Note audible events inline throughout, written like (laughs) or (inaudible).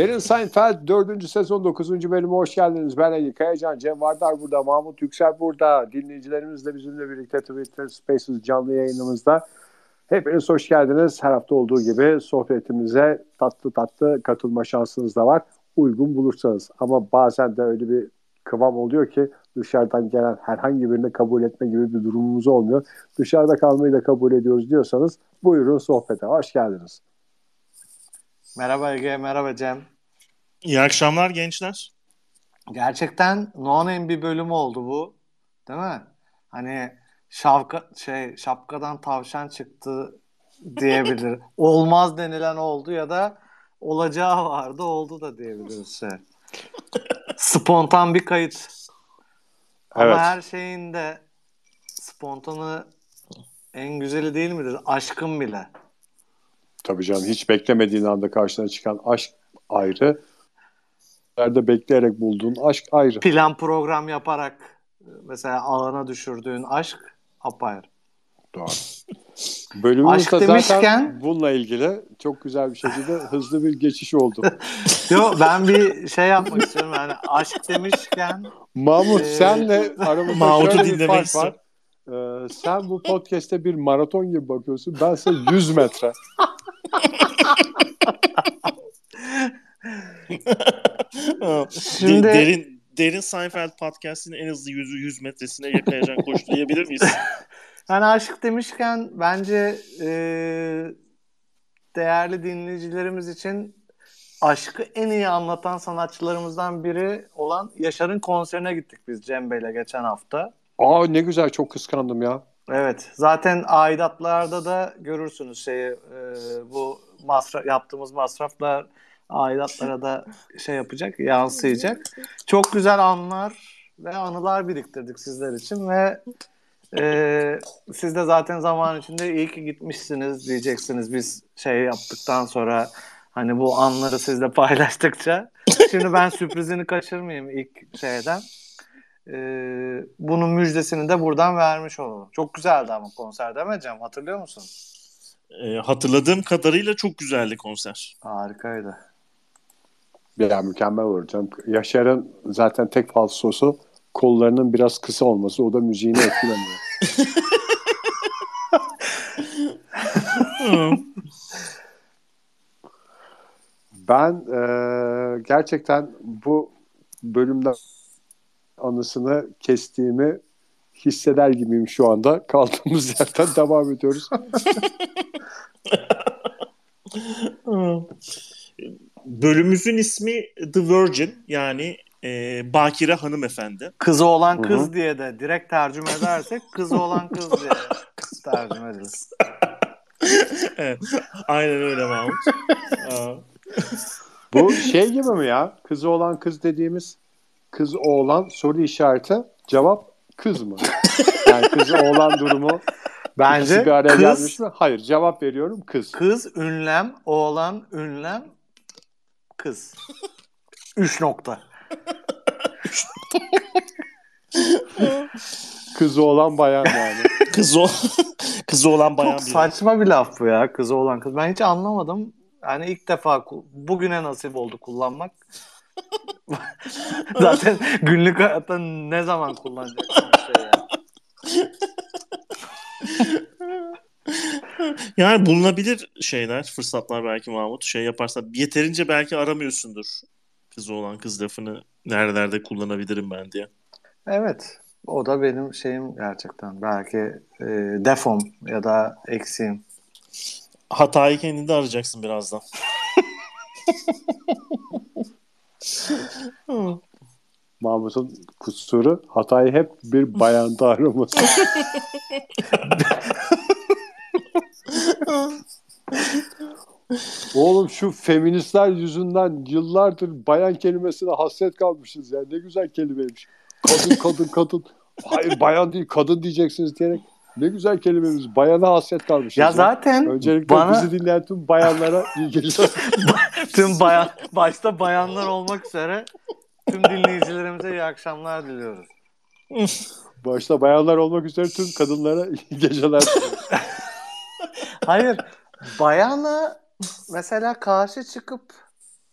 Derin Seinfeld 4. sezon 9. bölümü hoş geldiniz. Ben Ali Kayacan, Cem Vardar burada, Mahmut Yüksel burada. Dinleyicilerimiz de bizimle birlikte Twitter Spaces canlı yayınımızda. Hepiniz hoş geldiniz. Her hafta olduğu gibi sohbetimize tatlı tatlı katılma şansınız da var. Uygun bulursanız. Ama bazen de öyle bir kıvam oluyor ki dışarıdan gelen herhangi birini kabul etme gibi bir durumumuz olmuyor. Dışarıda kalmayı da kabul ediyoruz diyorsanız buyurun sohbete. Hoş geldiniz. Merhaba Ege, merhaba Cem. İyi akşamlar gençler. Gerçekten no name bir bölüm oldu bu. Değil mi? Hani şapka şey şapkadan tavşan çıktı diyebilir. (laughs) Olmaz denilen oldu ya da olacağı vardı oldu da diyebiliriz şey. Spontan bir kayıt. Ama Evet. her şeyin de spontanı en güzeli değil midir? Aşkın bile. Tabii canım hiç beklemediğin anda karşına çıkan aşk ayrı. Nerede bekleyerek bulduğun aşk ayrı. Plan program yaparak mesela alana düşürdüğün aşk apayrı. Doğru. (laughs) Bölümümüz Aşk de zaten demişken- bununla ilgili çok güzel bir şekilde hızlı bir geçiş oldu. (laughs) Yo ben bir şey yapmak istiyorum yani aşk demişken Mahmut Ee, senle aramızda Mahmut'u şöyle bir dinlemek fark var. Ee, sen bu podcast'te bir maraton gibi bakıyorsun. Bense 100 metre. (laughs) (laughs) Şimdi- De- derin Derin Seinfeld podcast'inin en hızlı yüzü 100 metresine yakayacan (laughs) koştulayabilir miyiz? yani aşk demişken bence e, değerli dinleyicilerimiz için aşkı en iyi anlatan sanatçılarımızdan biri olan Yaşar'ın konserine gittik biz Cem Bey'le geçen hafta. Aa ne güzel çok kıskandım ya. Evet. Zaten aidatlarda da görürsünüz şeyi e, bu masraf yaptığımız masraflar aidatlara da şey yapacak, yansıyacak. Çok güzel anlar ve anılar biriktirdik sizler için ve e, siz de zaten zaman içinde iyi ki gitmişsiniz diyeceksiniz biz şey yaptıktan sonra hani bu anları sizle paylaştıkça. Şimdi ben sürprizini kaçırmayayım ilk şeyden. Ee, bunun müjdesini de buradan vermiş olalım. Çok güzeldi ama konser değil mi Cem? Hatırlıyor musun? Ee, hatırladığım kadarıyla çok güzeldi konser. Harikaydı. Ya mükemmel olur canım. Yaşar'ın zaten tek falsosu kollarının biraz kısa olması. O da müziğini etkilemiyor. (laughs) Ben eee, gerçekten bu bölümden anısını kestiğimi hisseder gibiyim şu anda. Kaldığımız (laughs) yerden devam ediyoruz. Bölümümüzün ismi The Virgin yani e, Bakire Hanımefendi. Kızı olan kız diye de direkt tercüme edersek kızı olan kız diye (laughs) tercüme ederiz. Evet, Aynen öyle Mahmut. Bu şey gibi mi ya? Kızı olan kız dediğimiz kız oğlan soru işareti cevap kız mı? Yani kızı oğlan durumu Bence bir araya gelmiş kız, mi? Hayır cevap veriyorum kız. kız ünlem, oğlan ünlem, kız. Üç nokta. Kızı olan bayan yani. (laughs) kızı, o- kızı olan bayan Çok saçma bir laf bu ya kızı olan kız. Ben hiç anlamadım. Yani ilk defa bugüne nasip oldu kullanmak. (laughs) Zaten günlük hayatta ne zaman kullanacaksın şey ya. Yani bulunabilir şeyler, fırsatlar belki Mahmut. Şey yaparsan yeterince belki aramıyorsundur kızı olan kız lafını nerelerde kullanabilirim ben diye. Evet. O da benim şeyim gerçekten. Belki e, defom ya da eksiğim. Hatayı kendinde arayacaksın birazdan. (laughs) Mahmut'un kusuru hatayı hep bir bayanda araması. (laughs) Oğlum şu feministler yüzünden yıllardır bayan kelimesine hasret kalmışız ya. Ne güzel kelimeymiş. Kadın kadın kadın. Hayır bayan değil kadın diyeceksiniz diyerek. Ne güzel kelimemiz. Bayana hasret kalmışız. Ya zaten Öncelikle bana bizi dinleyen tüm bayanlara iyi geceler. (laughs) tüm bayan başta bayanlar olmak üzere tüm dinleyicilerimize iyi akşamlar diliyoruz. Başta bayanlar olmak üzere tüm kadınlara iyi geceler. (laughs) Hayır. Bayana mesela karşı çıkıp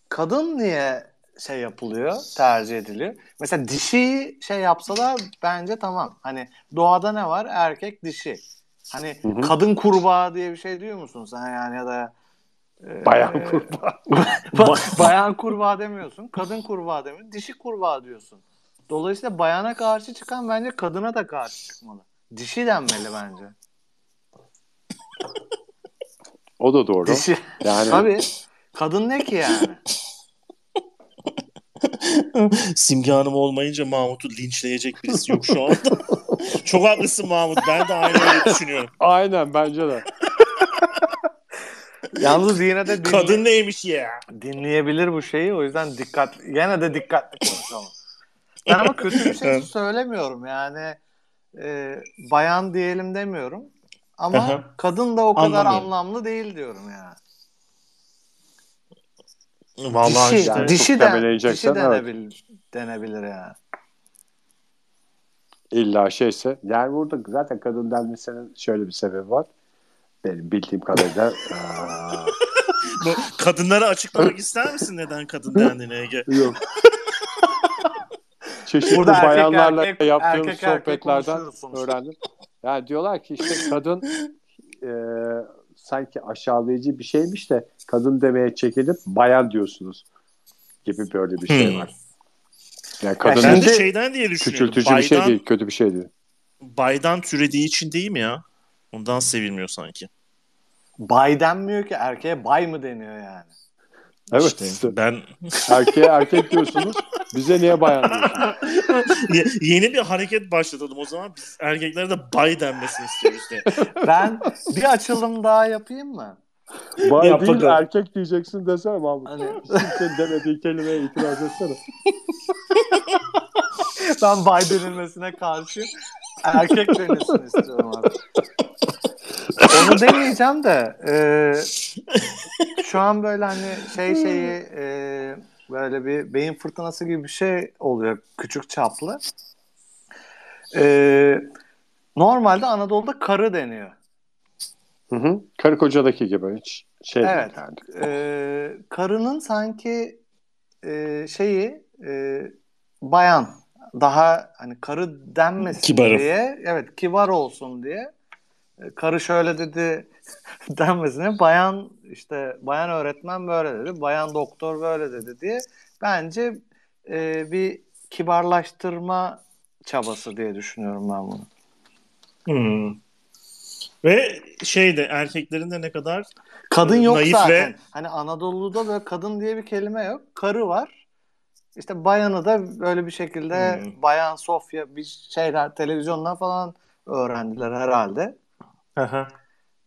kadın niye şey yapılıyor, tercih ediliyor? Mesela dişiyi şey yapsalar bence tamam. Hani doğada ne var? Erkek dişi. Hani Hı hı. kadın kurbağa diye bir şey diyor musun sen yani ya da e, Bayan kurbağa. (laughs) Ba- bayan kurbağa demiyorsun. Kadın kurbağa demiyorsun. Dişi kurbağa diyorsun. Dolayısıyla bayana karşı çıkan bence kadına da karşı çıkmalı. Dişi denmeli bence. O da doğru. Dişi. Yani Tabii. Kadın ne ki yani? (laughs) Simge Hanım olmayınca Mahmut'u linçleyecek birisi yok şu anda. (laughs) Çok haklısın Mahmut. Ben de aynı öyle düşünüyorum. aynen bence de. (laughs) Yalnız yine de dinle- Kadın neymiş ya? dinleyebilir bu şeyi. O yüzden dikkat gene de dikkatli konuşalım. Ben ama kötü bir şey söylemiyorum. Yani e, bayan diyelim demiyorum. Ama kadın da o kadar anlamlı değil diyorum yani. Vallahi dişi, işte. Dişi, temeleyeceksen, dişi evet. denebilir, yani. İlla şeyse. Yani burada zaten kadın denmesinin şöyle bir sebebi var. Benim bildiğim kadarıyla (laughs) Bu kadınlara açıklamak ister misin neden kadın dendiğini Ege? (laughs) yok. (laughs) Çeşitli Burada erkek bayanlarla erkek- yaptığım erkek erkek sohbetlerden sonuçta. öğrendim. Yani diyorlar ki işte kadın e, sanki aşağılayıcı bir şeymiş de kadın demeye çekilip bayan diyorsunuz gibi böyle bir şey Hmm. var. Yani kadın Ben de şeyden diye düşünüyorum. küçültücü bir şey değil, kötü bir şey değil. baydan türediği için değil mi ya? Ondan sevilmiyor sanki. Bay denmiyor ki erkeğe bay mı deniyor yani? Evet. İşte işte. ben Erkeğe erkek diyorsunuz. Bize niye bayan diyorsunuz? (laughs) Ye- yeni bir hareket başlatalım o zaman. Biz erkeklere de bay denmesini istiyoruz diye. (laughs) Ben bir açılım daha yapayım mı? Bay Yap değil bakalım. erkek diyeceksin desene Mahmut. Hani Kimsenin demediği kelimeye itiraz etsene. (laughs) ben bay denilmesine karşı erkek denilsin istiyorum abi. Onu demeyeceğim de e, şu an böyle hani şey şeyi e, böyle bir beyin fırtınası gibi bir şey oluyor küçük çaplı. E, normalde Anadolu'da karı deniyor. Hı hı. Karı kocadaki gibi hiç şey Evet. yani. e, karının sanki e, şeyi e, bayan daha hani karı denmesin Kibarı. diye evet kibar olsun diye e, karı şöyle dedi (laughs) denmesin diye bayan işte bayan öğretmen böyle dedi bayan doktor böyle dedi diye bence e, bir kibarlaştırma çabası diye düşünüyorum ben bunu. Hmm. Ve şeyde erkeklerin de ne kadar Kadın yok Naif zaten. ve- Hani Anadolu'da böyle kadın diye bir kelime yok. Karı var. İşte bayanı da böyle bir şekilde Hmm. bayan Sofya bir şeyler televizyondan falan öğrendiler herhalde. Aha.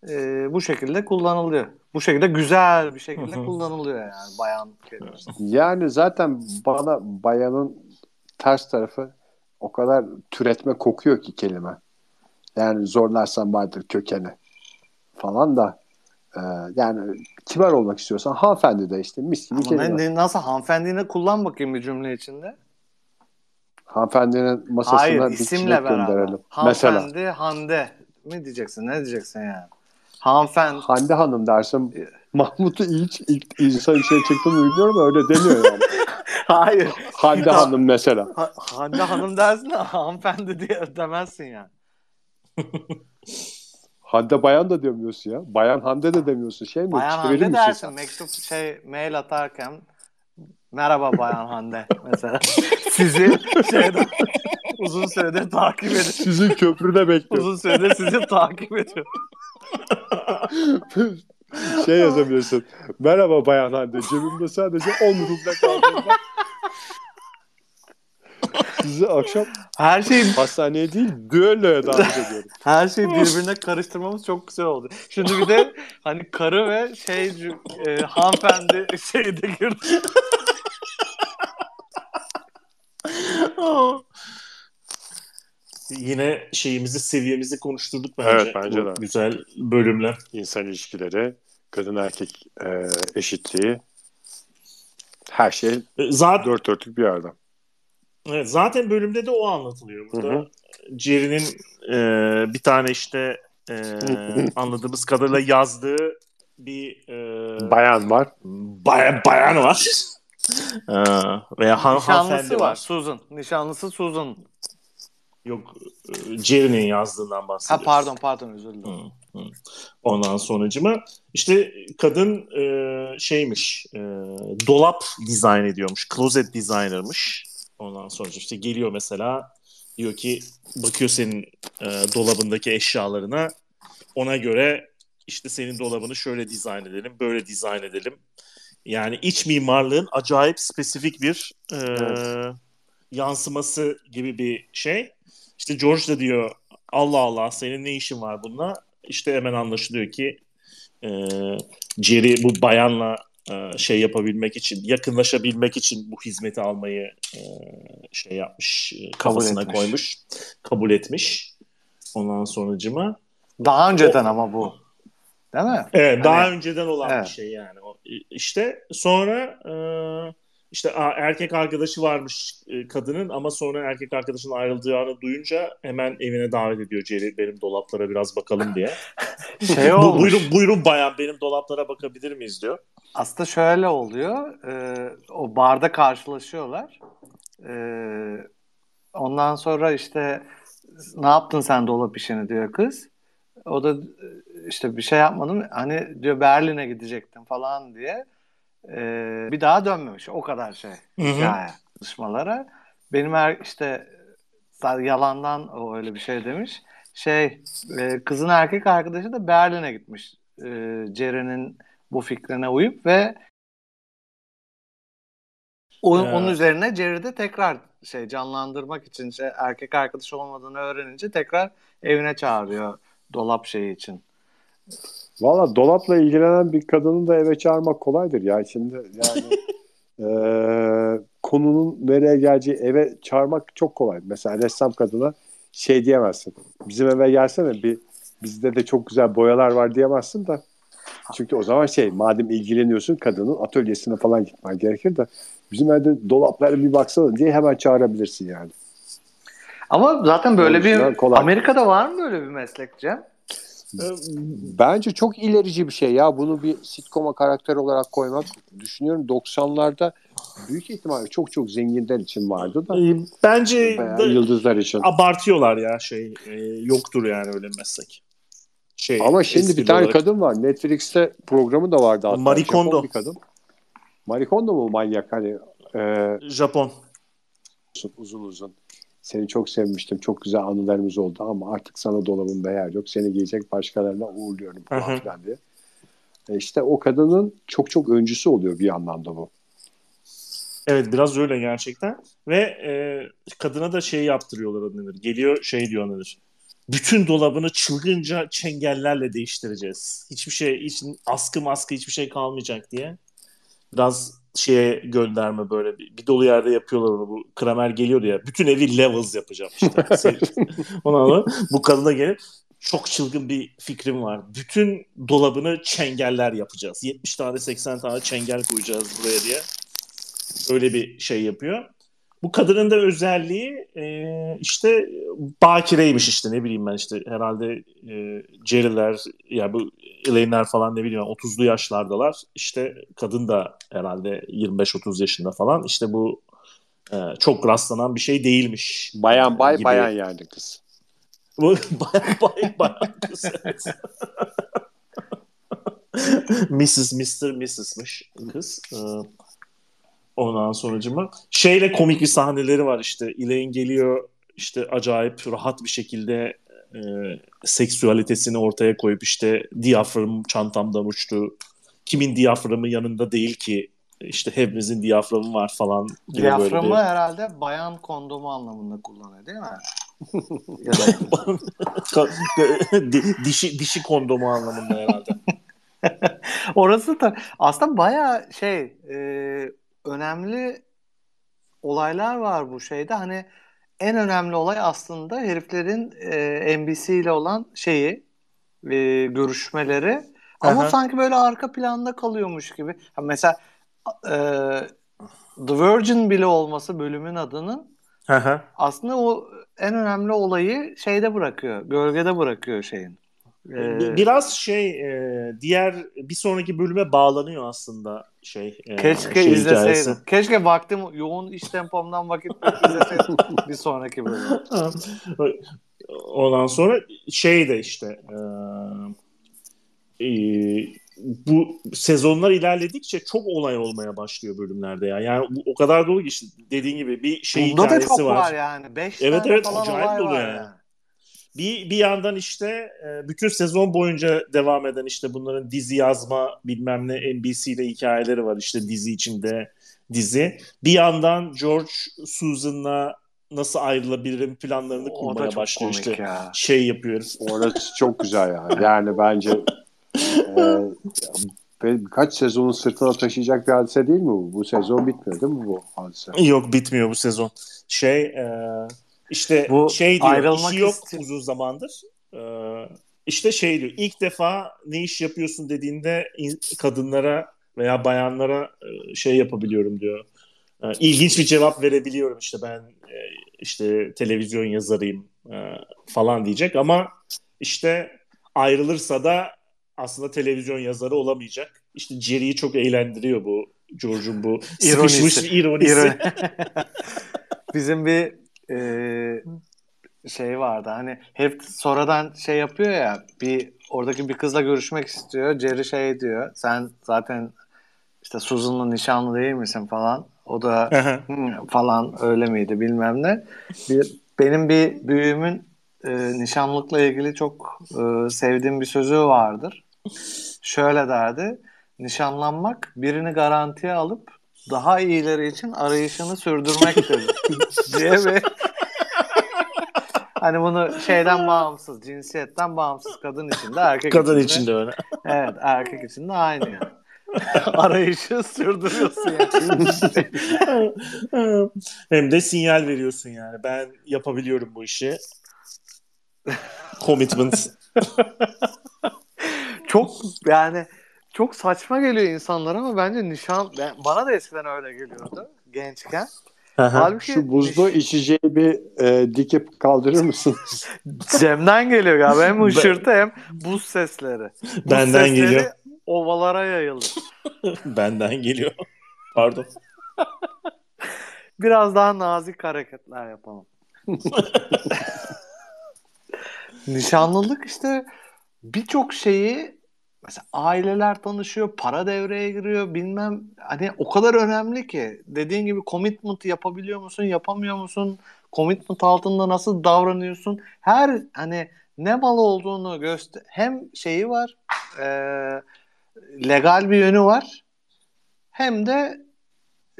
Ee, bu şekilde kullanılıyor. Bu şekilde güzel bir şekilde kullanılıyor yani bayan kelimesi. Yani zaten bana bayanın ters tarafı o kadar türetme kokuyor ki kelime. Yani zorlarsan vardır kökeni falan da e, yani kibar olmak istiyorsan hanımefendi de işte mis gibi Ama kelime. ne, ne- nasıl hanımefendiğini kullan bakayım bir cümle içinde. Hanımefendinin masasına Hayır bir isimle çilek beraber. gönderelim. Mesela Hanımefendi Hande mi diyeceksin ne diyeceksin yani. Hanımefendi Hande Hanım dersin Mahmut'u hiç ilk insan içine çıktığını bilmiyorum ama öyle demiyor yani. (laughs) Hayır. Hande Hanım mesela. Ha- Hande Hanım dersin de hanımefendi diye demezsin yani. (laughs) Hande Bayan da demiyorsun ya. Bayan Hande de demiyorsun. Şey mi? Bayan Hande misin dersin. Mektup şey mail atarken merhaba Bayan Hande (laughs) mesela. Sizi şeyden uzun süredir takip ediyor. Sizin köprüde bekliyorum. Uzun süredir sizi takip ediyor. şey yazamıyorsun. Merhaba Bayan Hande. Cebimde sadece 10 ruble kaldığında (laughs) sizi akşam Her şey hastaneye değil düelloya davet ediyorum. (laughs) her şey birbirine karıştırmamız çok güzel oldu. Şimdi bir de hani karı ve şey e, hanımefendi şeyde girdi. (laughs) Yine şeyimizi, seviyemizi konuşturduk bence. Evet, bence de. Güzel bölümle. İnsan ilişkileri, kadın erkek e, eşitliği her şey Zaten, dört dörtlük bir yerde. Evet, zaten bölümde de o anlatılıyor. Burada. Jerry'nin e, bir tane işte e, (laughs) anladığımız kadarıyla yazdığı bir e, Bayan var. bayan, bayan var. Ee, (laughs) veya han, Nişanlısı hanımefendi var. var. Susan. Nişanlısı Susan. Yok e, Jerry'nin yazdığından Ha bahsediyoruz. pardon pardon özür dilerim. Hı, hı. Ondan sonracıma işte kadın e, şeymiş e, dolap dizayn ediyormuş. Closet designer'mış. Ondan sonra işte geliyor mesela diyor ki bakıyor senin e, dolabındaki eşyalarına ona göre işte senin dolabını şöyle dizayn edelim, böyle dizayn edelim. Yani iç mimarlığın acayip spesifik bir e, Evet. yansıması gibi bir şey. İşte George da diyor Allah Allah senin ne işin var bununla? İşte hemen anlaşılıyor ki e, Jerry bu bayanla şey yapabilmek için, yakınlaşabilmek için bu hizmeti almayı e, şey yapmış, e, kafasına etmiş. koymuş, kabul etmiş. Ondan sonracıma. Daha önceden ama bu. Değil mi? Evet, daha Hani- önceden olan Evet. bir şey yani. O, işte sonra e, işte erkek arkadaşı varmış e, kadının ama sonra erkek arkadaşının ayrıldığını duyunca hemen evine davet ediyor Jerry benim dolaplara biraz bakalım diye. (laughs) Şey Bu- olmuş. buyurun buyurun bayan benim dolaplara bakabilir miyiz diyor. Aslında şöyle oluyor. e, o barda karşılaşıyorlar. E, ondan sonra işte ne yaptın sen dolap işini diyor kız. O da e, işte bir şey yapmadım. Hani diyor Berlin'e gidecektim falan diye. E, bir daha dönmemiş. O kadar şey. Hikaye. Çalışmalara. Benim er, işte yalandan o öyle bir şey demiş. Şey e, kızın erkek arkadaşı da Berlin'e gitmiş. E, Ceren'in bu fikrine uyup ve o- Ee, onun üzerine Jerry de tekrar şey canlandırmak için şey, erkek arkadaşı olmadığını öğrenince tekrar evine çağırıyor dolap şeyi için. Valla dolapla ilgilenen bir kadını da eve çağırmak kolaydır ya. Şimdi yani (laughs) eee, konunun nereye geleceği eve çağırmak çok kolay. Mesela ressam kadına şey diyemezsin. Bizim eve gelsene bir bizde de çok güzel boyalar var diyemezsin de. Çünkü o zaman şey madem ilgileniyorsun kadının atölyesine falan gitmen gerekir de bizim evde dolaplara bir baksana diye hemen çağırabilirsin yani. Ama zaten böyle dışında bir kolay. Amerika'da var mı böyle bir meslek Cem? Ee, Bence çok ilerici bir şey ya. Bunu bir sitcom'a karakter olarak koymak düşünüyorum. 90'larda büyük ihtimalle çok çok zenginler için vardı da. e, Bence da yıldızlar için. abartıyorlar ya şey e, yoktur yani öyle bir meslek. Şey, Ama şimdi bir tane olarak. kadın var. Netflix'te programı da vardı hatta. Marie Japon Kondo. bir kadın. Marie Kondo mu manyak hani e, Japon. uzun uzun. Seni çok sevmiştim. Çok güzel anılarımız oldu ama artık sana dolabımda yer yok. Seni giyecek başkalarına uğurluyorum falan diye. E işte o kadının çok çok öncüsü oluyor bir yandan da bu. Evet biraz öyle gerçekten. Ve e, kadına da şey yaptırıyorlar adı nedir? Geliyor şey diyor nedir? Bütün dolabını çılgınca çengellerle değiştireceğiz. Hiçbir şey, hiç askı maskı hiçbir şey kalmayacak diye. Biraz şeye gönderme böyle bir, bir dolu yerde yapıyorlar onu. Bu Kramer geliyordu ya. Bütün evi levels yapacağım işte. (laughs) Ona da bu kadına gelip çok çılgın bir fikrim var. Bütün dolabını çengeller yapacağız. 70 tane 80 tane çengel koyacağız buraya diye. Öyle bir şey yapıyor. Bu kadının da özelliği e, işte bakireymiş işte ne bileyim ben işte herhalde e, Jerry'ler ya bu Elaine'ler falan ne bileyim ben 30'lu yaşlardalar. İşte kadın da herhalde 25-30 yaşında falan. İşte bu e, çok rastlanan bir şey değilmiş. Bayan bay gibi. bayan yani kız. Bu (laughs) bayağı bayağı bayağı kız. Mrs. Mr. Mrs'mış kız. Ee, ondan sonucuma şeyle komik bir sahneleri var işte. Elaine geliyor işte acayip rahat bir şekilde e, seksüalitesini ortaya koyup işte diyafram çantamdan uçtu. Kimin diyaframı yanında değil ki işte hepimizin diyaframı var falan gibi böyle Diyaframı bir... herhalde bayan kondomu anlamında kullanıyor değil mi? (laughs) (laughs) dişi dişi kondomu anlamında herhalde. (laughs) Orası da aslında bayağı şey e, önemli olaylar var bu şeyde. Hani en önemli olay aslında heriflerin e, NBC ile olan şeyi e, görüşmeleri. Ama Aha. sanki böyle arka planda kalıyormuş gibi. Ha, mesela e, The Virgin bile olması bölümün adının hı. aslında o en önemli olayı şeyde bırakıyor. Gölgede bırakıyor şeyin. Ee, Biraz şey e, diğer bir sonraki bölüme bağlanıyor aslında şey. e, keşke şey izleseydim. hikayesi. Keşke vaktim yoğun iş tempomdan vakit izleseydim (laughs) bir sonraki bölüm. Ondan sonra şey de işte e, e, bu sezonlar ilerledikçe çok olay olmaya başlıyor bölümlerde ya. Yani bu o kadar dolu ki işte dediğin gibi bir şey Bunda da hikayesi çok var. var yani. Beş Evet, evet, acayip dolu var yani. Bir bir yandan işte e, bütün sezon boyunca devam eden işte bunların dizi yazma bilmem ne NBC ile hikayeleri var işte dizi içinde dizi. Bir yandan George Susan'la nasıl ayrılabilirim planlarını kurmaya başlıyor işte. ya. Şey yapıyor. Orası çok güzel yani. Yani bence (laughs) e, birkaç sezonun sırtına taşıyacak bir hadise değil mi bu? Bu sezon bitmiyor değil mi bu hadise? Yok bitmiyor bu sezon. Şey e, işte Bu şey diyor işi yok isti- uzun zamandır. E, işte şey diyor ilk defa ne iş yapıyorsun dediğinde in- kadınlara veya bayanlara e, şey yapabiliyorum diyor. E, ilginç bir cevap verebiliyorum işte ben e, işte televizyon yazarıyım e, falan diyecek ama işte ayrılırsa da aslında televizyon yazarı olamayacak. İşte Jerry'i çok eğlendiriyor bu George'un bu İronisi. ironisi. İroni. (laughs) Bizim bir e, şey vardı hani hep sonradan şey yapıyor ya bir oradaki bir kızla görüşmek istiyor. Jerry şey diyor sen zaten işte Susan'la nişanlı değil misin falan. O da falan öyle miydi bilmem ne. Bir, benim bir büyüğümün e, nişanlıkla ilgili çok e, sevdiğim bir sözü vardır. Şöyle derdi. Nişanlanmak birini garantiye alıp daha iyileri için arayışını sürdürmektir (laughs) diye bir hani bunu şeyden bağımsız, cinsiyetten bağımsız kadın için de erkek Kadın için de- için de öyle. Evet, erkek için de aynı yani. (laughs) Arayışı sürdürüyorsun yani. (laughs) Hem de sinyal veriyorsun yani. Ben yapabiliyorum bu işi. Commitment. çok yani çok saçma geliyor insanlara ama bence nişan ben, bana da eskiden öyle geliyordu gençken. Halbuki Şu buzlu içeceği bir e, dikip kaldırır mısınız? (laughs) Cem'den geliyor galiba hem hışırtı hem buz sesleri. Buz Benden sesleri geliyor. Ovalara yayıldı. (laughs) Benden geliyor. Pardon. Biraz daha nazik hareketler yapalım. (laughs) Nişanlılık işte birçok şeyi mesela aileler tanışıyor, para devreye giriyor, bilmem hani o kadar önemli ki dediğin gibi commitment yapabiliyor musun, yapamıyor musun? Commitment altında nasıl davranıyorsun? Her hani ne mal olduğunu göster hem şeyi var e, legal bir yönü var hem de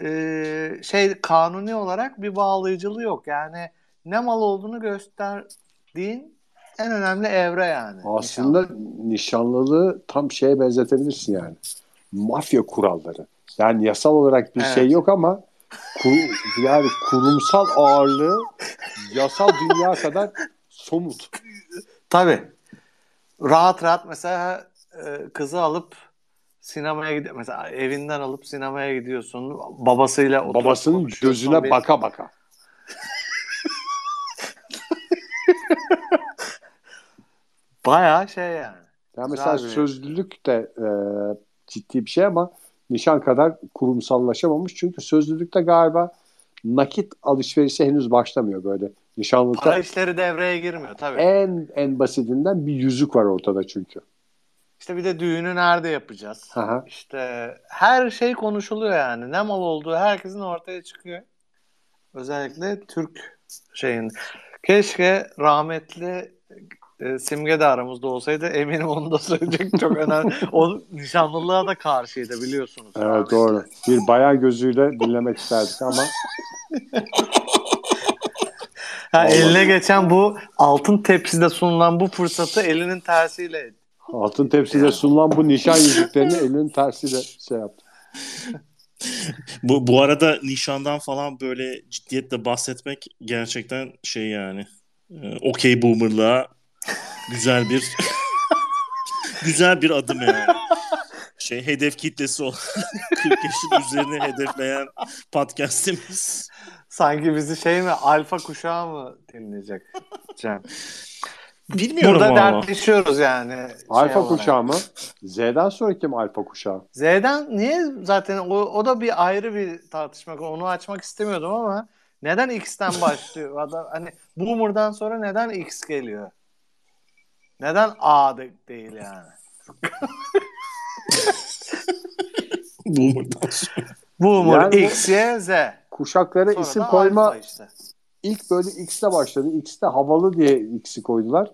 e, şey kanuni olarak bir bağlayıcılığı yok. Yani ne mal olduğunu gösterdiğin en önemli evre yani. Aslında nişanlılığı tam şeye benzetebilirsin yani. Mafya kuralları. Yani yasal olarak bir Evet. şey yok ama kur- yani kurumsal ağırlığı yasal dünya kadar somut. Tabii. Rahat rahat mesela e, kızı alıp sinemaya gidiyor. Mesela evinden alıp sinemaya gidiyorsun. Babasıyla Babasının gözüne Bir- baka baka. Bayağı şey yani. Yani Güzel mesela bir- sözlülük de e, ciddi bir şey ama nişan kadar kurumsallaşamamış. Çünkü sözlülükte galiba nakit alışverişi henüz başlamıyor böyle. Nişanlıkta Para işleri devreye girmiyor tabii. en en basitinden bir yüzük var ortada çünkü. İşte bir de düğünü nerede yapacağız? Aha. İşte her şey konuşuluyor yani. Ne mal olduğu herkesin ortaya çıkıyor. Özellikle Türk şeyin. Keşke rahmetli e, Simge de aramızda olsaydı eminim onu da söyleyecek çok önemli. O nişanlılığa da karşıydı biliyorsunuz. Evet rahmetli. doğru. Bir bayağı gözüyle dinlemek isterdik ama Ha, eline geçen bu altın tepside sunulan bu fırsatı elinin tersiyle altın tepside sunulan bu nişan yüzüklerini elinin tersiyle şey yaptı. (laughs) Bu, bu arada nişandan falan böyle ciddiyetle bahsetmek gerçekten şey yani. E, Okey boomerlığa güzel bir (laughs) güzel bir adım yani. Şey hedef kitlesi olan (laughs) 40 yaşın üzerine hedefleyen podcast'imiz. Sanki bizi şey mi alfa kuşağı mı dinleyecek Cem? Bilmiyorum Burada ama. dertleşiyoruz yani. şey Alfa olarak. kuşağı mı? Z'den sonra kim alfa kuşağı? Z'den niye zaten o, o da bir ayrı bir tartışma. Onu açmak istemiyordum ama neden X'ten başlıyor? Adam, hani Boomer'dan sonra neden X geliyor? Neden A de- değil yani? Boomer'dan sonra. Boomer, Yani bu- X, Y, Z. Kuşaklara Sonra isim da koyma alfa işte. ilk böyle X'le başladı. X'te havalı diye X'i koydular.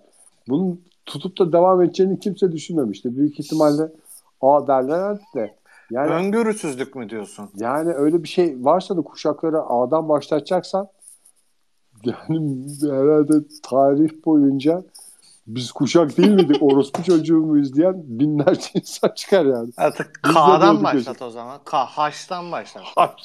Bunun tutup da devam edeceğini kimse düşünmemişti. Büyük ihtimalle A derler de. Yani Öngörüsüzlük mü diyorsun? yani öyle bir şey varsa da kuşakları A'dan başlatacaksan yani herhalde tarih boyunca biz kuşak değil miydik orospu (laughs) çocuğu muyuz diyen binlerce insan çıkar yani. Artık K'dan başlat o zaman. K, H'tan başlat. (laughs)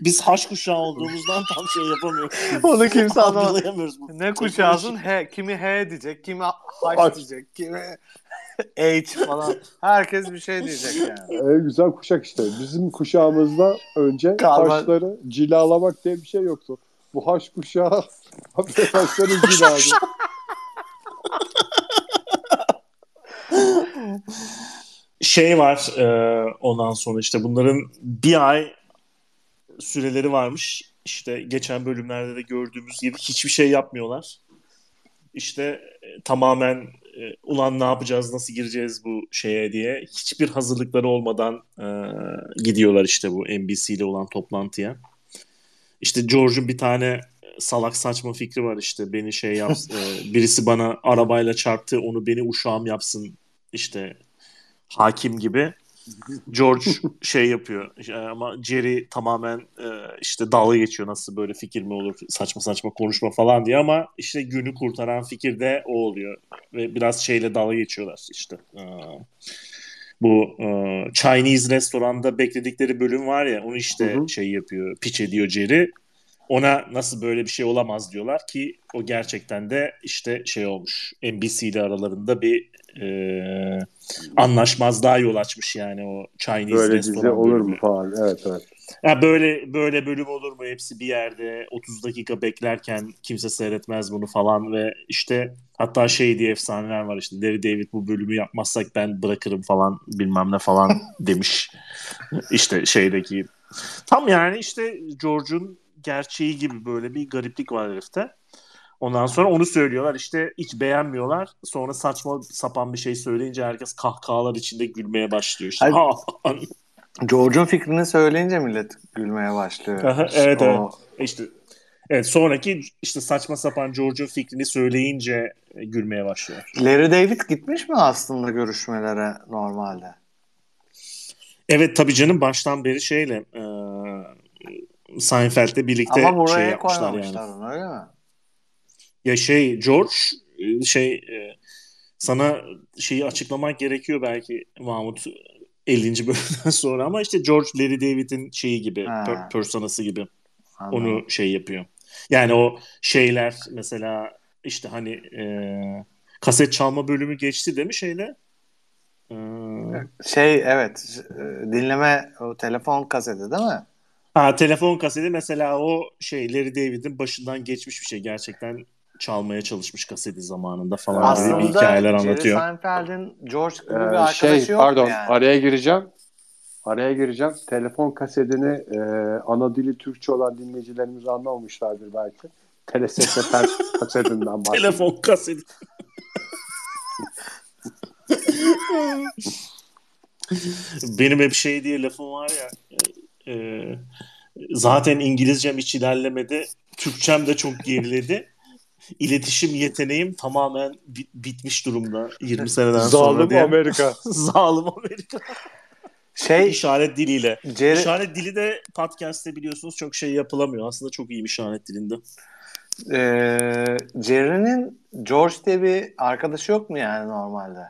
Biz haş kuşağı olduğumuzdan tam şey yapamıyoruz. Onu kimse anlamaz. Ne kuşağısın? H. Kimi H diyecek, kimi H H. diyecek, kimi H falan. Herkes bir şey diyecek yani. (laughs) En güzel kuşak işte. Bizim kuşağımızda önce Kalma- haşları cilalamak diye bir şey yoktu. Bu haş kuşağı (laughs) haşları ciladı. Şey var e, ondan sonra işte bunların bir ay süreleri varmış. İşte geçen bölümlerde de gördüğümüz gibi hiçbir şey yapmıyorlar. İşte e, tamamen e, ulan ne yapacağız, nasıl gireceğiz bu şeye diye hiçbir hazırlıkları olmadan e, gidiyorlar işte bu NBC ile olan toplantıya. İşte George'un bir tane salak saçma fikri var işte beni şey yapsın (laughs) e, birisi bana arabayla çarptı onu beni uşağım yapsın işte hakim gibi. George şey yapıyor ama Jerry tamamen e, işte dalga geçiyor nasıl böyle fikir mi olur saçma saçma konuşma falan diye ama işte günü kurtaran fikir de o oluyor ve biraz şeyle dalga geçiyorlar işte. E, bu e, Chinese restoranda bekledikleri bölüm var ya onu işte Hı hı. şey yapıyor piç ediyor Jerry ona nasıl böyle bir şey olamaz diyorlar ki o gerçekten de işte şey olmuş NBC ile aralarında bir e, anlaşmazlığa yol açmış yani o Chinese Böyle dizi olur mu falan. Evet evet. Ya böyle böyle bölüm olur mu? Hepsi bir yerde 30 dakika beklerken kimse seyretmez bunu falan ve işte hatta şey diye efsaneler var işte Larry David bu bölümü yapmazsak ben bırakırım falan bilmem ne falan (laughs) demiş. işte şeydeki tam yani işte George'un gerçeği gibi böyle bir gariplik var herifte. Ondan sonra onu söylüyorlar işte hiç beğenmiyorlar. Sonra saçma sapan bir şey söyleyince herkes kahkahalar içinde gülmeye başlıyor. İşte. (laughs) George'un fikrini söyleyince millet gülmeye başlıyor. Aha, evet, o- evet. İşte evet sonraki işte saçma sapan George'un fikrini söyleyince e, gülmeye başlıyor. Larry David gitmiş mi aslında görüşmelere normalde? Evet tabii canım baştan beri şeyle e, Seinfeld'le birlikte Ama buraya şey yapmışlar yani. öyle mi? Ya şey George e, şey e, sana şeyi açıklamak gerekiyor belki Mahmut 50. bölümden (laughs) sonra ama işte George Larry David'in şeyi gibi per- personası gibi. Anladım. onu şey yapıyor. Yani o şeyler mesela işte hani e, kaset çalma bölümü geçti değil mi şeyle? E, Şey evet e, dinleme o telefon kaseti değil mi? ha telefon kaseti mesela o şey Larry David'in başından geçmiş bir şey. Gerçekten çalmaya çalışmış kaseti zamanında falan gibi Aslında bir hikayeler Jerry anlatıyor. Seinfeld'in George gibi bir Ee, arkadaşı şey yok pardon yani? araya gireceğim. Araya gireceğim. Telefon kasetini e, ana dili Türkçe olan dinleyicilerimiz anlamamışlardır belki. Telesesefel (laughs) kasetinden bahsediyorum. Telefon kaseti. Benim hep şey diye lafım var ya e, e, zaten İngilizcem hiç ilerlemedi. Türkçem de çok geriledi. İletişim yeteneğim tamamen bi- bitmiş durumda 20 seneden sonra Zalim diye. Amerika. (laughs) Zalim Amerika. Şey İşaret diliyle. Jerry, İşaret dili de podcast'te biliyorsunuz çok şey yapılamıyor. Aslında çok iyi işaret dilinde. e, Jerry'nin George diye bir arkadaşı yok mu yani normalde?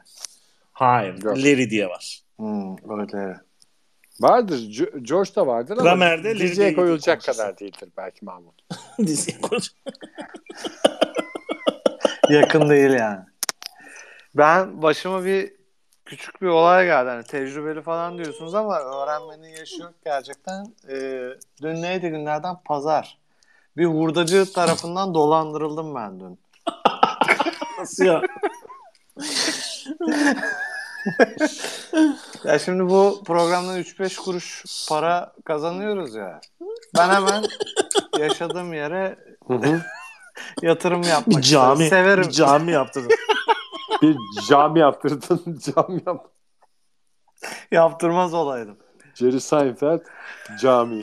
Hayır. Yok. Larry diye var. Hmm, öyle. Vardır. George da vardır ama Gramerde Larry diziye koyulacak kadar değildir belki Mahmut. (laughs) Diziye konuş- (laughs) Yakın değil yani. Ben başıma bir küçük bir olay geldi. Hani tecrübeli falan diyorsunuz ama öğrenmenin yaşı yok gerçekten. Ee, dün neydi günlerden? Pazar. Bir hurdacı tarafından dolandırıldım ben dün. (laughs) Nasıl ya? (laughs) Ya şimdi bu programdan 3-5 kuruş para kazanıyoruz ya. Ben hemen yaşadığım yere. Yatırım yapmak Bir cami, isterim. Severim. bir cami yaptın. (laughs) Bir cami yaptırdın. cami yap. Yaptırmaz olaydım. Jerry Seinfeld cami.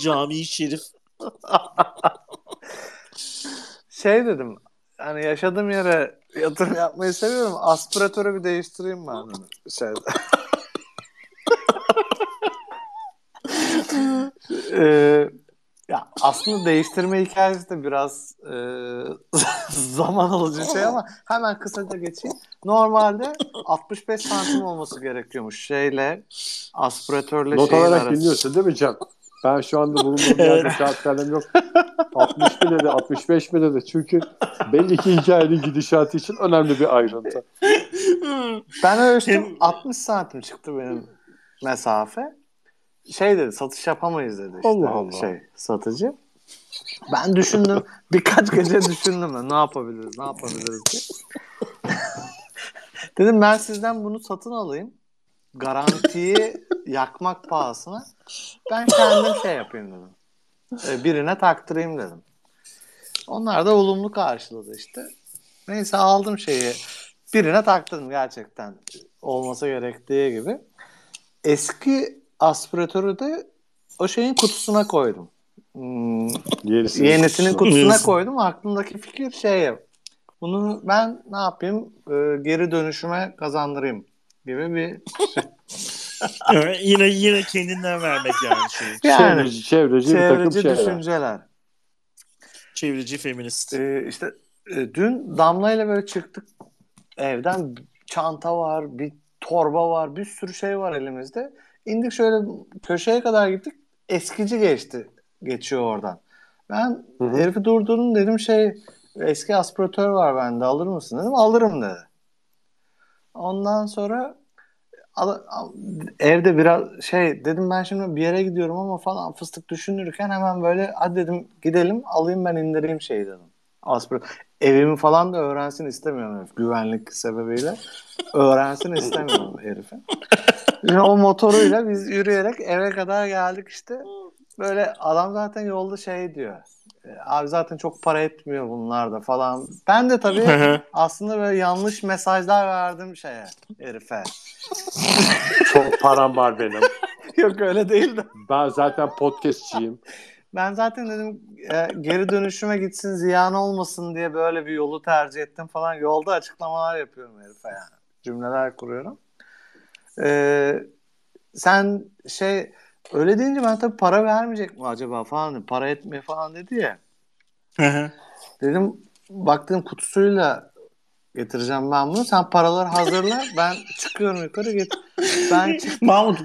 Cami Şerif. Şey dedim. Hani yaşadığım yere yatırım yapmayı seviyorum. Aspiratörü bir değiştireyim ben. Şeyde. (laughs) Ee, ya aslında değiştirme hikayesi de biraz e, (laughs) zaman alıcı şey ama hemen kısaca geçeyim. Normalde 65 santim olması gerekiyormuş şeyle aspiratörle Not şeyin arası. dinliyorsun değil mi Can? Ben şu anda bulunduğum yerde saat kalem yok. 60 mi dedi, 65 mi dedi? Çünkü belli ki hikayenin gidişatı için önemli bir ayrıntı. Ben ölçtüm Hem- 60 santim çıktı benim mesafe. Şey dedi satış yapamayız dedi işte Allah Allah. şey satıcı. Ben (laughs) düşündüm birkaç gece düşündüm ben ne yapabiliriz ne yapabiliriz diye. (laughs) Dedim ben sizden bunu satın alayım. Garantiyi (laughs) yakmak pahasına ben kendim şey yapayım dedim. Ee, birine taktırayım dedim. Onlar da olumlu karşıladı işte. Neyse aldım şeyi. Birine taktırdım gerçekten olması gerektiği gibi. Eski aspiratörü de o şeyin kutusuna koydum. Hmm, Yenisini. yenisinin kutusuna Yenisi. koydum. Aklımdaki fikir şey bunu ben ne yapayım e, geri dönüşüme kazandırayım gibi bir (laughs) Evet, yine yine kendinden vermek yani şey. yani Çevreci, çevreci, bir takım çevreci şeyler. düşünceler. Çevreci feminist. Ee, işte e, dün Damla ile böyle çıktık evden çanta var, bir torba var, bir sürü şey var elimizde. İndik şöyle köşeye kadar gittik. Eskici geçti. Geçiyor oradan. Ben Hı hı. herifi durdurdum dedim şey eski aspiratör var bende alır mısın dedim. Alırım dedi. Ondan sonra evde biraz şey dedim ben şimdi bir yere gidiyorum ama falan fıstık düşünürken hemen böyle hadi dedim gidelim alayım ben indireyim şeyi dedim. Aspiratör. Evimi falan da öğrensin istemiyorum herif güvenlik sebebiyle. Öğrensin istemiyorum herifi. O motoruyla biz yürüyerek eve kadar geldik işte. Böyle adam zaten yolda şey diyor. "E, Abi zaten çok para etmiyor bunlar da falan. Ben de tabii aslında böyle yanlış mesajlar verdim şeye herife. Çok param var benim. (laughs) Yok öyle değil de. Ben zaten podcastçiyim. Ben zaten dedim e, geri dönüşüme gitsin ziyan olmasın diye böyle bir yolu tercih ettim falan. Yolda açıklamalar yapıyorum herife yani. Cümleler kuruyorum. Ee, sen şey öyle deyince ben tabii para vermeyecek mi acaba falan. Para etmiyor falan dedi ya. Dedim baktığım kutusuyla getireceğim ben bunu. Sen paraları hazırla. Ben (laughs) çıkıyorum yukarı git. Ben çık- Mahmut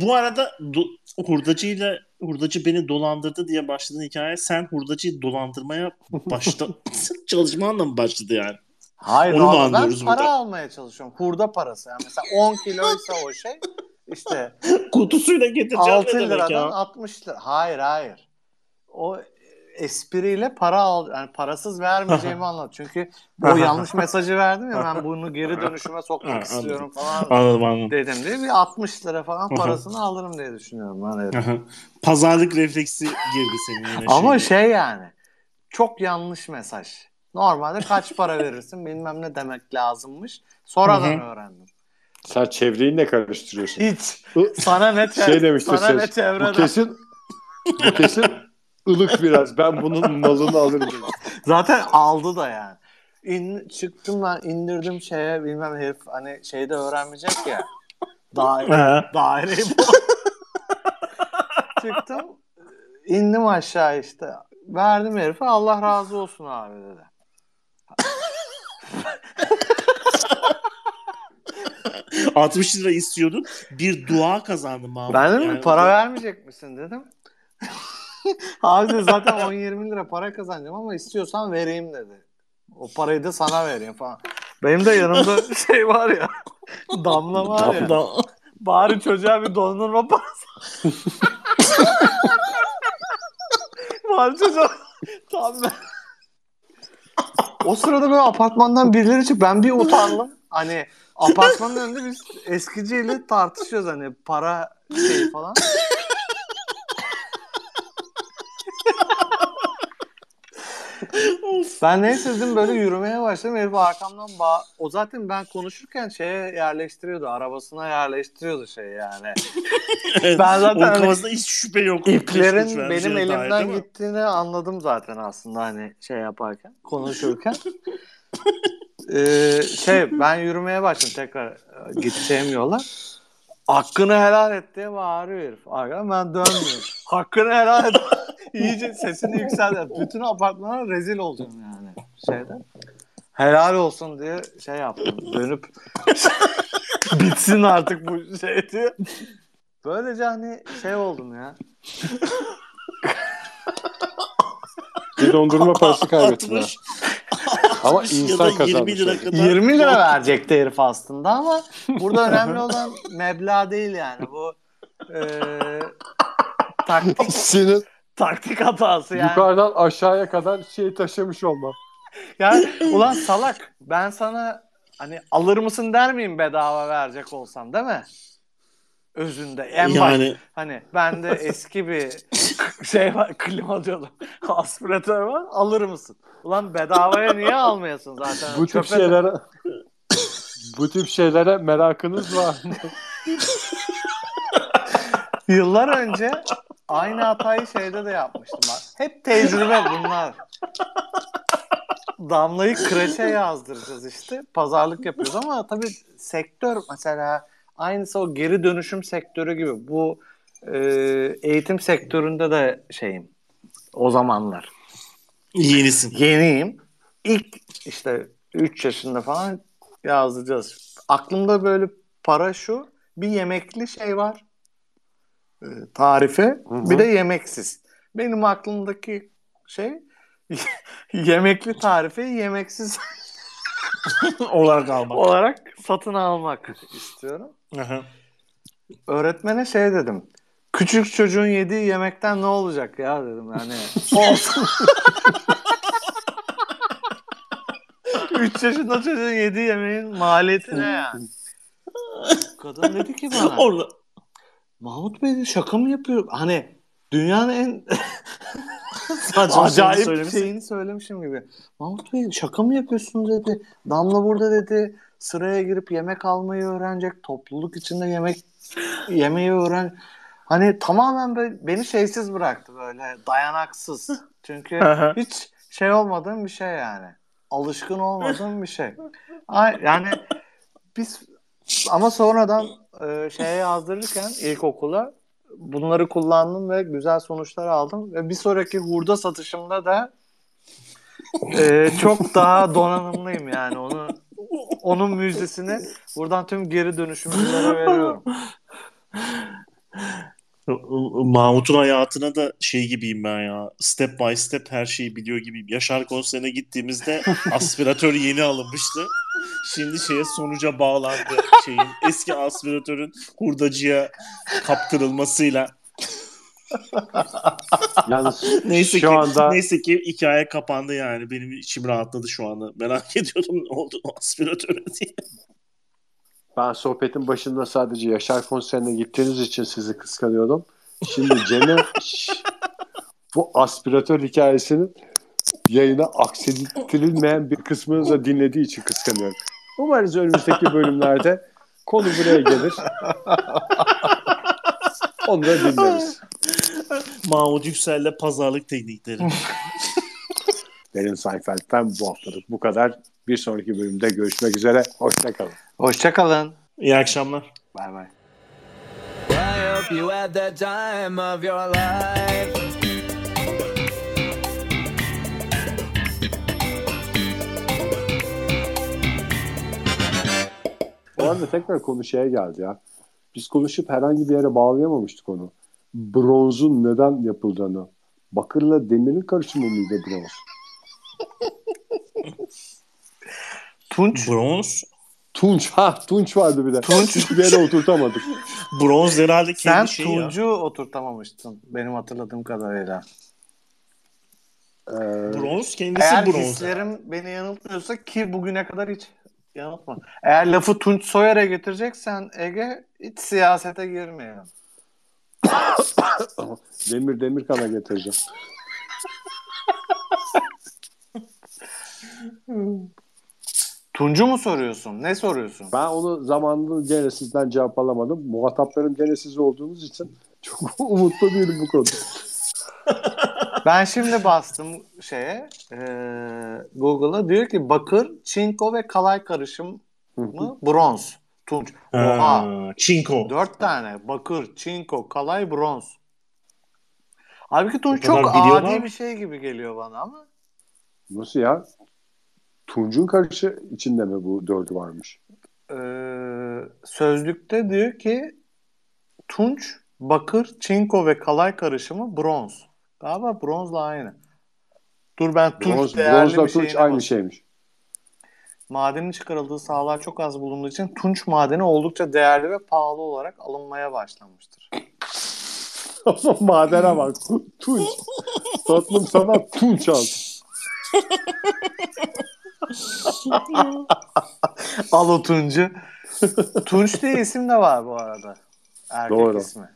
bu arada do- hurdacıyla hurdacı beni dolandırdı diye başladığın hikaye sen hurdacıyı dolandırmaya başla (laughs) çalışmanla mı başladı yani? Hayır Onu mu ben para burada? almaya çalışıyorum. Hurda parası. Yani mesela 10 kiloysa o şey işte (laughs) Kutusuyla getireceğim 6 ne demek liradan ya? 60 lira. Hayır hayır. O espriyle para al yani parasız vermeyeceğimi (laughs) anlat. Çünkü o (laughs) yanlış mesajı verdim ya ben bunu geri dönüşüme sokmak istiyorum falan Anladım anladım. dedim diye bir 60 lira falan parasını alırım diye düşünüyorum ben. evet. Pazarlık refleksi girdi senin yine. Ama şey yani çok yanlış mesaj. Normalde kaç para (laughs) verirsin bilmem ne demek lazımmış. Sonradan öğrendim. Sen çevreyi ne karıştırıyorsun? Hiç. Sana ne çevre, Şey demiştir sana ne ses. Bu çevreden. kesin bu kesin ılık biraz. Ben bunun malını alırım. Zaten aldı da yani. İn, çıktım ben indirdim şeye bilmem herif hani şeyde öğrenmeyecek ya. Daire, daireyi bu. çıktım indim aşağı işte. Verdim herife Allah razı olsun abi dedi. (laughs) 60 lira istiyordun. Bir dua kazandın Mahmut. Ben dedim Yani para bu- vermeyecek misin dedim. (laughs) Abi dedi, zaten 10-20 lira para kazanacağım ama istiyorsan vereyim dedi. O parayı da sana vereyim falan. Benim de yanımda (laughs) şey var ya. Damla var ya. Da- Bari çocuğa bir dondurma parası. Bari çocuğa tam ben. O sırada böyle apartmandan birileri çık. Ben bir utandım. Hani apartmanın önünde biz eskiciyle tartışıyoruz hani para şey falan. ben neyse dedim böyle yürümeye başladım. Herif arkamdan bağ... O zaten ben konuşurken şeye yerleştiriyordu. Arabasına yerleştiriyordu şey yani. (laughs) Evet, Ben zaten Onun hani hiç şüphe yok. İplerin güç benim dair, elimden mi? gittiğini anladım zaten aslında hani şey yaparken, konuşurken. (laughs) Ee, şey ben yürümeye başladım tekrar e, gideceğim yola. Hakkını helal et diye bağırıyor herif. Arkadan ben dönmüyorum. Hakkını helal et. İyice sesini yükseldi. Bütün apartmana rezil olacağım yani şeyden. Helal olsun diye şey yaptım. Dönüp (laughs) bitsin artık bu şey diye. Böylece hani şey oldum ya. Bir dondurma parası. 60, Ama 60 ya insan da 20 kazanmış. lira kadar. 20 lira verecekti herif aslında ama burada (laughs) önemli olan meblağ değil yani. Bu e, taktik, Senin taktik hatası yani. yukarıdan aşağıya kadar şey taşımış olma. Yani ulan salak ben sana hani alır mısın der miyim bedava verecek olsam değil mi? Özünde en baş Yani hani bende eski bir şey var klima diyordum. (laughs) Aspiratör var alır mısın? Ulan bedavaya niye almayasın zaten? Bu tip Çöpe- şeylere bu tip şeylere merakınız var mı? (laughs) Yıllar önce aynı hatayı şeyde de yapmıştım. Bak. Hep tecrübe bunlar. Damlayı kreşe yazdıracağız işte. Pazarlık yapıyoruz ama tabii sektör mesela aynısı o geri dönüşüm sektörü gibi. Bu e, eğitim sektöründe de şeyim o zamanlar. yenisin. Yeniyim. İlk işte 3 yaşında falan yazdıracağız. Aklımda böyle para şu. Bir yemekli şey var. e, tarife. hı. Bir de yemeksiz. Benim aklımdaki şey (laughs) yemekli tarifeyi yemeksiz (laughs) olarak almak. olarak satın almak istiyorum. Aha. Öğretmene şey dedim. Küçük çocuğun yediği yemekten ne olacak ya dedim yani. (laughs) Olsun. 3 (laughs) yaşında çocuğun yediği yemeğin maliyeti ne yani? Kadın dedi ki bana (laughs) Orada Mahmut Bey dedi, şaka mı yapıyor? Hani dünyanın en acayip şeyini söylemişim gibi. Mahmut Bey şaka mı yapıyorsunuz dedi. Damla burada dedi sıraya girip yemek almayı öğrenecek. Topluluk içinde yemek yemeyi öğren. Hani tamamen böyle beni şeysiz bıraktı böyle dayanaksız. Çünkü hiç şey olmadığım bir şey yani. Alışkın olmadığım bir şey. Ay, yani biz ama sonradan e, şeye yazdırırken ilkokula bunları kullandım ve güzel sonuçlar aldım ve bir sonraki hurda satışımda da e, çok daha donanımlıyım yani onu onun müjdesini buradan tüm geri dönüşümcülere veriyorum. Mahmut'un hayatına da şey gibiyim ben ya. Step by step her şeyi biliyor gibiyim. Yaşar konserine gittiğimizde (laughs) aspiratör yeni alınmıştı. Şimdi şeye sonuca bağlandı şeyin. Eski aspiratörün hurdacıya kaptırılmasıyla. Yalnız (laughs) Neyse şu ki anda neyse ki hikaye kapandı yani. Benim içim rahatladı şu anda. Merak (laughs) ediyordum ne oldu o aspiratöre diye. Ben sohbetin başında sadece Yaşar konserine gittiğiniz için sizi kıskanıyordum. Şimdi Cem'e (laughs) bu aspiratör hikayesinin yayına aksedilmeyen bir kısmını da dinlediği için kıskanıyorum. Umarız önümüzdeki bölümlerde konu buraya gelir. Onu da dinleriz. Mahmut Yüksel'le pazarlık teknikleri. (laughs) Derin Seinfeld'den bu haftalık bu kadar. Bir sonraki bölümde görüşmek üzere. Hoşçakalın. Hoşçakalın. İyi akşamlar. Bay bay. You had the time of your life. O anda tekrar konu şeye geldi ya. Biz konuşup herhangi bir yere bağlayamamıştık onu. Bronzun neden yapıldığını. Bakırla demirin karışımı mıydı bronz? Tunç. Bronz. Tunç. Ha Tunç vardı bir de. Tunç. Hiçbir yere oturtamadık. (laughs) Bronz herhalde Sen kendi şeyi ya. Tunç'u oturtamamıştın benim hatırladığım kadarıyla. Ee, Bronz kendisi Eğer bronz. hislerim beni yanıltmıyorsa ki bugüne kadar hiç yanıltma. Eğer lafı Tunç Soyer'e getireceksen Ege hiç siyasete girmeyelim. (coughs) demir demir kana getireceğim. (laughs) Tuncu mu soruyorsun? Ne soruyorsun? Ben onu zamanında Genesis'den cevap alamadım. Muhataplarım Genesis olduğunuz için çok (laughs) umutlu değilim bu konuda. (laughs) Ben şimdi bastım şeye e, Google'a diyor ki bakır, çinko ve kalay karışımı bronz. Tunç. Oha. Ha, Çinko. Dört tane. Bakır, çinko, kalay, bronz. Halbuki Tunç çok adi bir şey gibi geliyor bana ama. Nasıl ya? Tunç'un karışı içinde mi bu dördü varmış? Ee, sözlükte diyor ki Tunç, bakır, çinko ve kalay karışımı bronz. Galiba bronzla aynı. Dur ben Tunç Bronz, değerli bronzla bir Tunç aynı bakayım. şeymiş. Madenin çıkarıldığı sahalar çok az bulunduğu için tunç madeni oldukça değerli ve pahalı olarak alınmaya başlanmıştır. Ama madene bak. Tunç. (laughs) Tatlım sana Tunç al. (laughs) Al o tuncu. Tunç diye isim de var bu arada. Erkek Doğru. ismi.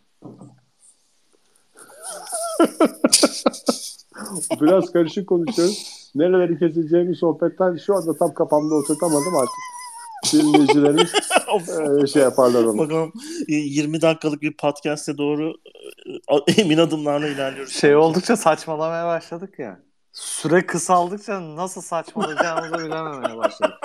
Biraz karışık konuşuyoruz. Nereleri keseceğimi sohbetten şu anda tam kafamda oturtamadım artık. Dinleyicilerimiz e, şey yaparlar onu. Bakalım e, 20 dakikalık bir podcast'e doğru e, emin adımlarla ilerliyoruz. Şey oldukça saçmalamaya başladık ya. Süre kısaldıkça nasıl saçmalayacağımızı (laughs) bilememeye başladık.